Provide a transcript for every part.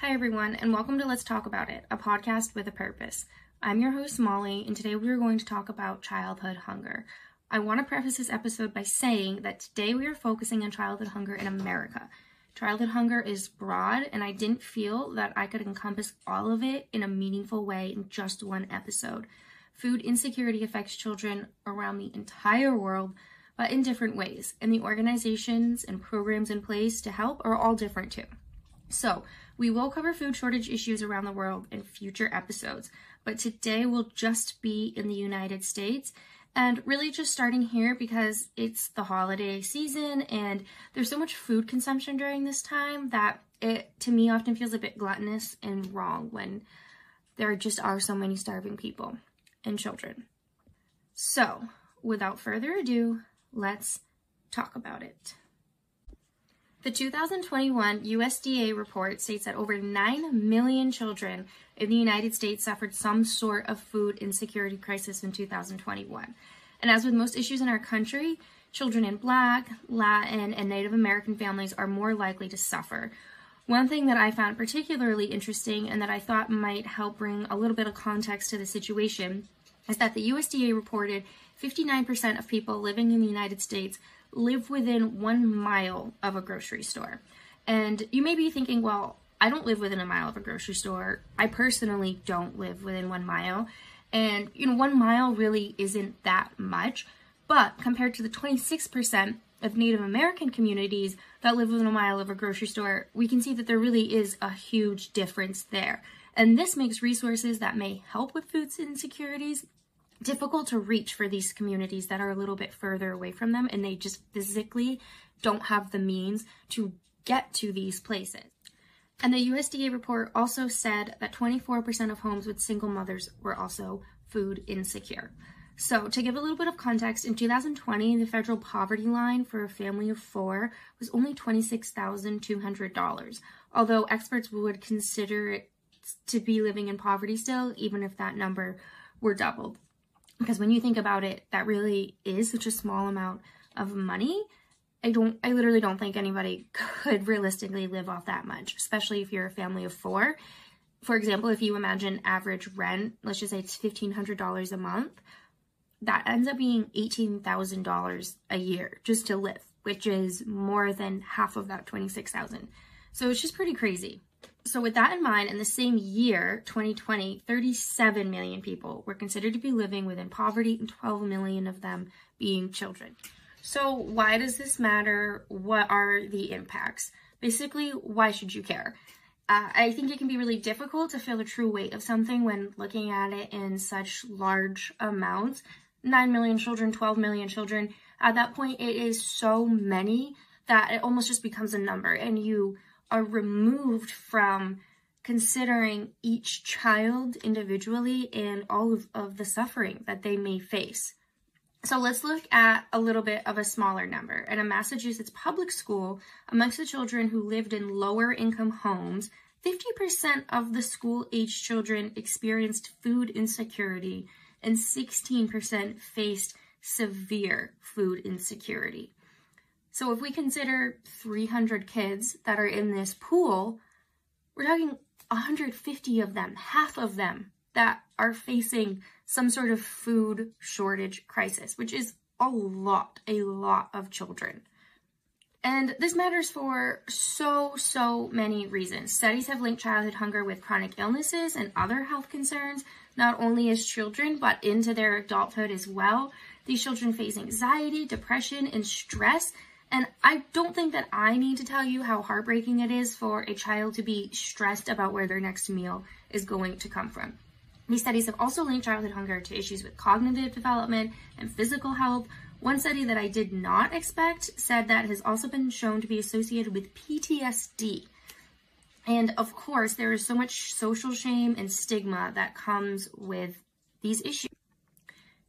Hi, everyone, and welcome to Let's Talk About It, a podcast with a purpose. I'm your host, Molly, and today we are going to talk about childhood hunger. I want to preface this episode by saying that today we are focusing on childhood hunger in America. Childhood hunger is broad, and I didn't feel that I could encompass all of it in a meaningful way in just one episode. Food insecurity affects children around the entire world, but in different ways, and the organizations and programs in place to help are all different too. So, we will cover food shortage issues around the world in future episodes, but today will just be in the United States and really just starting here because it's the holiday season and there's so much food consumption during this time that it to me often feels a bit gluttonous and wrong when there just are so many starving people and children. So, without further ado, let's talk about it. The 2021 USDA report states that over 9 million children in the United States suffered some sort of food insecurity crisis in 2021. And as with most issues in our country, children in Black, Latin, and Native American families are more likely to suffer. One thing that I found particularly interesting and that I thought might help bring a little bit of context to the situation is that the USDA reported 59% of people living in the United States live within one mile of a grocery store. And you may be thinking, well, I don't live within a mile of a grocery store. I personally don't live within one mile. And, you know, one mile really isn't that much. But compared to the 26% of Native American communities that live within a mile of a grocery store, we can see that there really is a huge difference there. And this makes resources that may help with food insecurities difficult to reach for these communities that are a little bit further away from them and they just physically don't have the means to get to these places. And the USDA report also said that 24% of homes with single mothers were also food insecure. So, to give a little bit of context, in 2020, the federal poverty line for a family of four was only $26,200, although experts would consider it to be living in poverty still, even if that number were doubled. Because when you think about it, that really is such a small amount of money. I don't, I literally don't think anybody could realistically live off that much, especially if you're a family of four. For example, if you imagine average rent, let's just say it's $1,500 a month, that ends up being $18,000 a year just to live, which is more than half of that 26,000. So it's just pretty crazy. So, with that in mind, in the same year, 2020, 37 million people were considered to be living within poverty, and 12 million of them being children. So, why does this matter? What are the impacts? Basically, why should you care? Uh, I think it can be really difficult to feel the true weight of something when looking at it in such large amounts. 9 million children, 12 million children. At that point, it is so many that it almost just becomes a number, and you are removed from considering each child individually and all of, of the suffering that they may face. So let's look at a little bit of a smaller number. In a Massachusetts public school, amongst the children who lived in lower income homes, 50% of the school age children experienced food insecurity and 16% faced severe food insecurity. So if we consider 300 kids that are in this pool, we're talking 150 of them, half of them that are facing some sort of food shortage crisis, which is a lot, a lot of children. And this matters for so, so many reasons. Studies have linked childhood hunger with chronic illnesses and other health concerns, not only as children, but into their adulthood as well. These children face anxiety, depression, and stress and I don't think that I need to tell you how heartbreaking it is for a child to be stressed about where their next meal is going to come from. These studies have also linked childhood hunger to issues with cognitive development and physical health. One study that I did not expect said that has also been shown to be associated with PTSD. And of course, there is so much social shame and stigma that comes with these issues.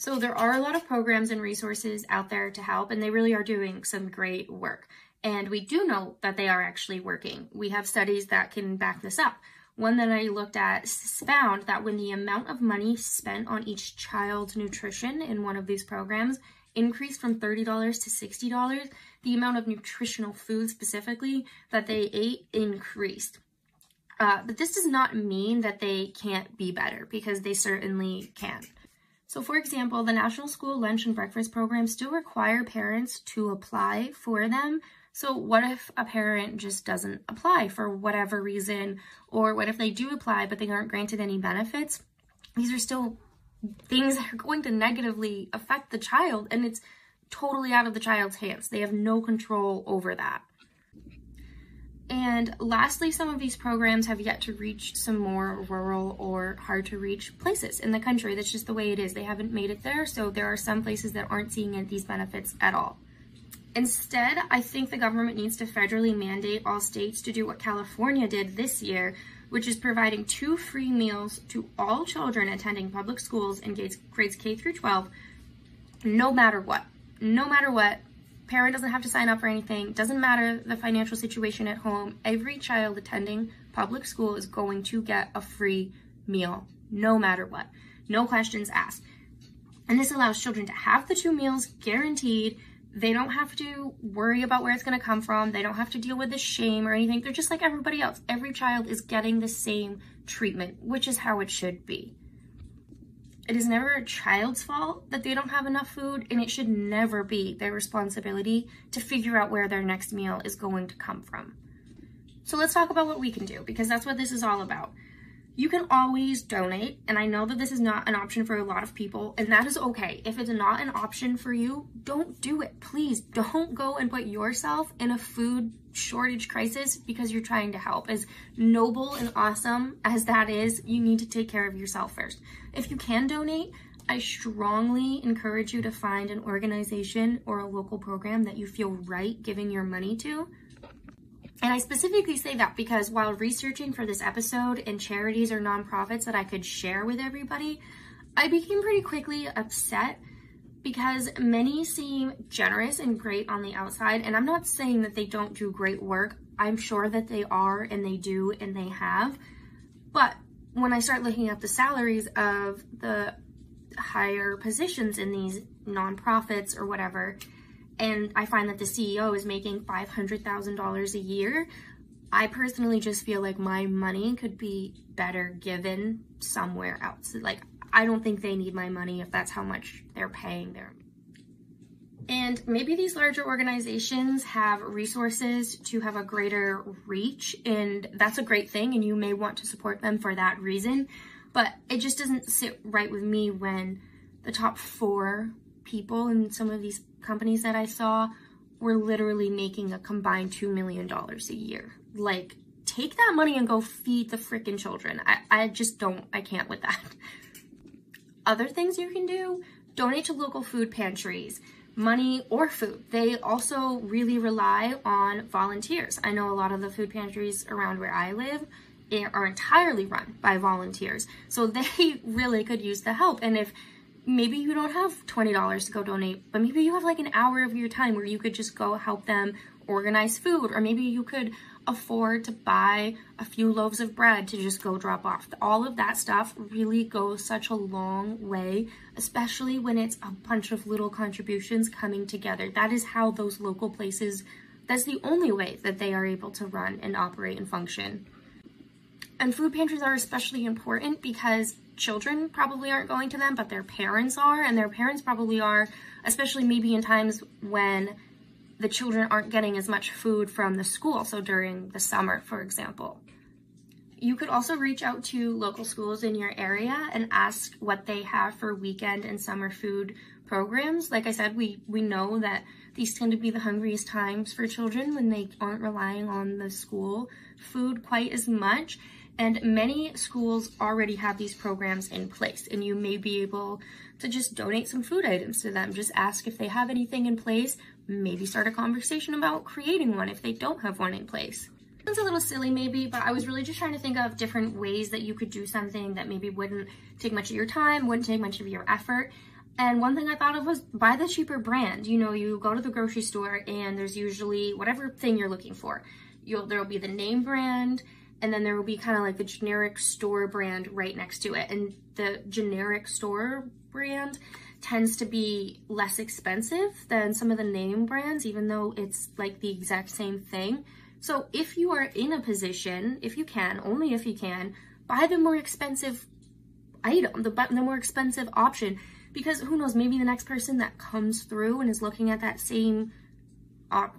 So there are a lot of programs and resources out there to help, and they really are doing some great work. And we do know that they are actually working. We have studies that can back this up. One that I looked at found that when the amount of money spent on each child's nutrition in one of these programs increased from $30 to $60, the amount of nutritional food specifically that they ate increased. Uh, but this does not mean that they can't be better because they certainly can. So, for example, the National School Lunch and Breakfast Program still require parents to apply for them. So, what if a parent just doesn't apply for whatever reason, or what if they do apply but they aren't granted any benefits? These are still things that are going to negatively affect the child, and it's totally out of the child's hands. They have no control over that. And lastly, some of these programs have yet to reach some more rural or hard to reach places in the country. That's just the way it is. They haven't made it there, so there are some places that aren't seeing these benefits at all. Instead, I think the government needs to federally mandate all states to do what California did this year, which is providing two free meals to all children attending public schools in grades K through 12, no matter what. No matter what, Parent doesn't have to sign up for anything. Doesn't matter the financial situation at home. Every child attending public school is going to get a free meal, no matter what. No questions asked. And this allows children to have the two meals guaranteed. They don't have to worry about where it's going to come from. They don't have to deal with the shame or anything. They're just like everybody else. Every child is getting the same treatment, which is how it should be. It is never a child's fault that they don't have enough food, and it should never be their responsibility to figure out where their next meal is going to come from. So let's talk about what we can do, because that's what this is all about. You can always donate, and I know that this is not an option for a lot of people, and that is okay. If it's not an option for you, don't do it. Please don't go and put yourself in a food shortage crisis because you're trying to help. As noble and awesome as that is, you need to take care of yourself first. If you can donate, I strongly encourage you to find an organization or a local program that you feel right giving your money to and I specifically say that because while researching for this episode and charities or nonprofits that I could share with everybody, I became pretty quickly upset because many seem generous and great on the outside. And I'm not saying that they don't do great work. I'm sure that they are and they do and they have. But when I start looking at the salaries of the higher positions in these nonprofits or whatever, and I find that the CEO is making $500,000 a year, I personally just feel like my money could be better given somewhere else. Like, I don't think they need my money if that's how much they're paying their and maybe these larger organizations have resources to have a greater reach, and that's a great thing, and you may want to support them for that reason. But it just doesn't sit right with me when the top four people in some of these companies that I saw were literally making a combined $2 million a year. Like, take that money and go feed the freaking children. I, I just don't, I can't with that. Other things you can do donate to local food pantries, money or food. They also really rely on volunteers. I know a lot of the food pantries around where I live eh, are entirely run by volunteers. So they really could use the help. And if maybe you don't have $20 to go donate, but maybe you have like an hour of your time where you could just go help them organize food, or maybe you could afford to buy a few loaves of bread to just go drop off. All of that stuff really goes such a long way, especially when it's a bunch of little contributions coming together. That is how those local places, that's the only way that they are able to run and operate and function. And food pantries are especially important because children probably aren't going to them, but their parents are, and their parents probably are, especially maybe in times when the children aren't getting as much food from the school, so during the summer, for example. You could also reach out to local schools in your area and ask what they have for weekend and summer food programs. Like I said, we, we know that these tend to be the hungriest times for children when they aren't relying on the school food quite as much. And many schools already have these programs in place, and you may be able to just donate some food items to them. Just ask if they have anything in place, maybe start a conversation about creating one if they don't have one in place. Sounds a little silly maybe, but I was really just trying to think of different ways that you could do something that maybe wouldn't take much of your time, wouldn't take much of your effort. And one thing I thought of was buy the cheaper brand. You know, you go to the grocery store and there's usually whatever thing you're looking for. You'll there'll be the name brand, and then there will be kind of like the generic store brand right next to it. And the generic store brand tends to be less expensive than some of the name brands, even though it's like the exact same thing. So if you are in a position, if you can, only if you can, buy the more expensive item, the, the more expensive option, because who knows, maybe the next person that comes through and is looking at that same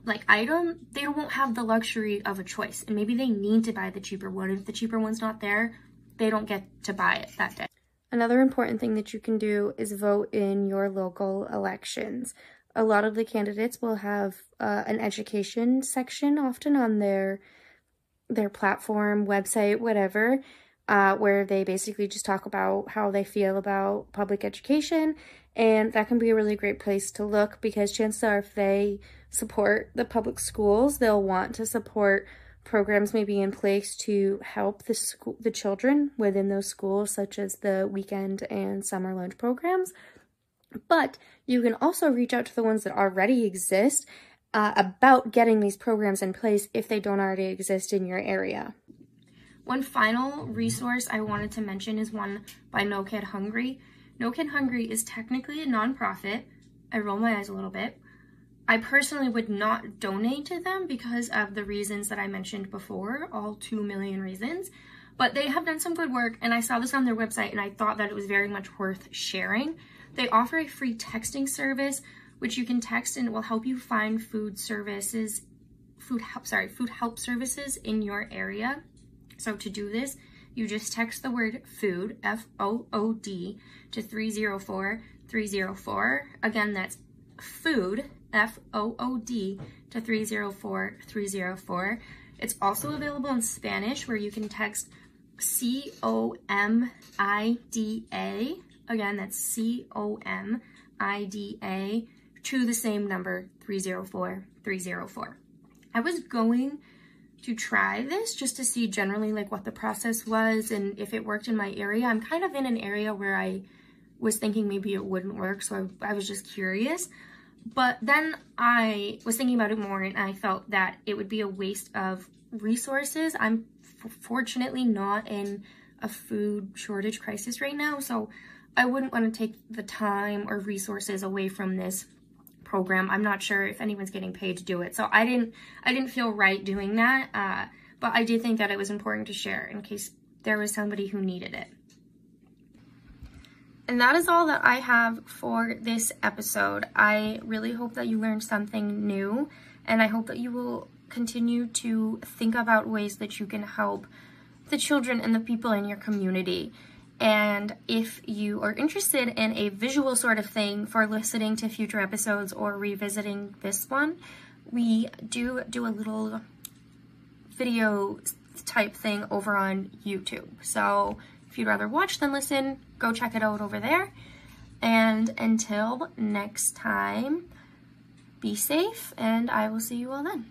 like item, they won't have the luxury of a choice, and maybe they need to buy the cheaper one. If the cheaper one's not there, they don't get to buy it that day. Another important thing that you can do is vote in your local elections. A lot of the candidates will have uh, an education section often on their their platform, website, whatever, uh, where they basically just talk about how they feel about public education. And that can be a really great place to look because chances are if they support the public schools, they'll want to support programs may be in place to help the school the children within those schools such as the weekend and summer lunch programs but you can also reach out to the ones that already exist uh, about getting these programs in place if they don't already exist in your area one final resource I wanted to mention is one by No Kid Hungry. No Kid Hungry is technically a nonprofit. I roll my eyes a little bit. I personally would not donate to them because of the reasons that I mentioned before, all 2 million reasons. But they have done some good work, and I saw this on their website, and I thought that it was very much worth sharing. They offer a free texting service, which you can text and it will help you find food services, food help, sorry, food help services in your area. So to do this, you just text the word food, F-O-O-D, to 304-304. Again, that's food, F-O-O-D, to 304-304. It's also available in Spanish where you can text C-O-M-I-D-A. Again, that's C-O-M-I-D-A to the same number, 304-304. I was going to try this just to see generally like what the process was and if it worked in my area. I'm kind of in an area where I was thinking maybe it wouldn't work, so I, I was just curious. But then I was thinking about it more and I felt that it would be a waste of resources. I'm fortunately not in a food shortage crisis right now, so I wouldn't want to take the time or resources away from this program. I'm not sure if anyone's getting paid to do it. So I didn't I didn't feel right doing that. Uh, but I do think that it was important to share in case there was somebody who needed it. And that is all that I have for this episode. I really hope that you learned something new and I hope that you will continue to think about ways that you can help the children and the people in your community. And if you are interested in a visual sort of thing for listening to future episodes or revisiting this one, we do do a little video type thing over on YouTube. So if you'd rather watch than listen, go check it out over there. And until next time, be safe, and I will see you all then.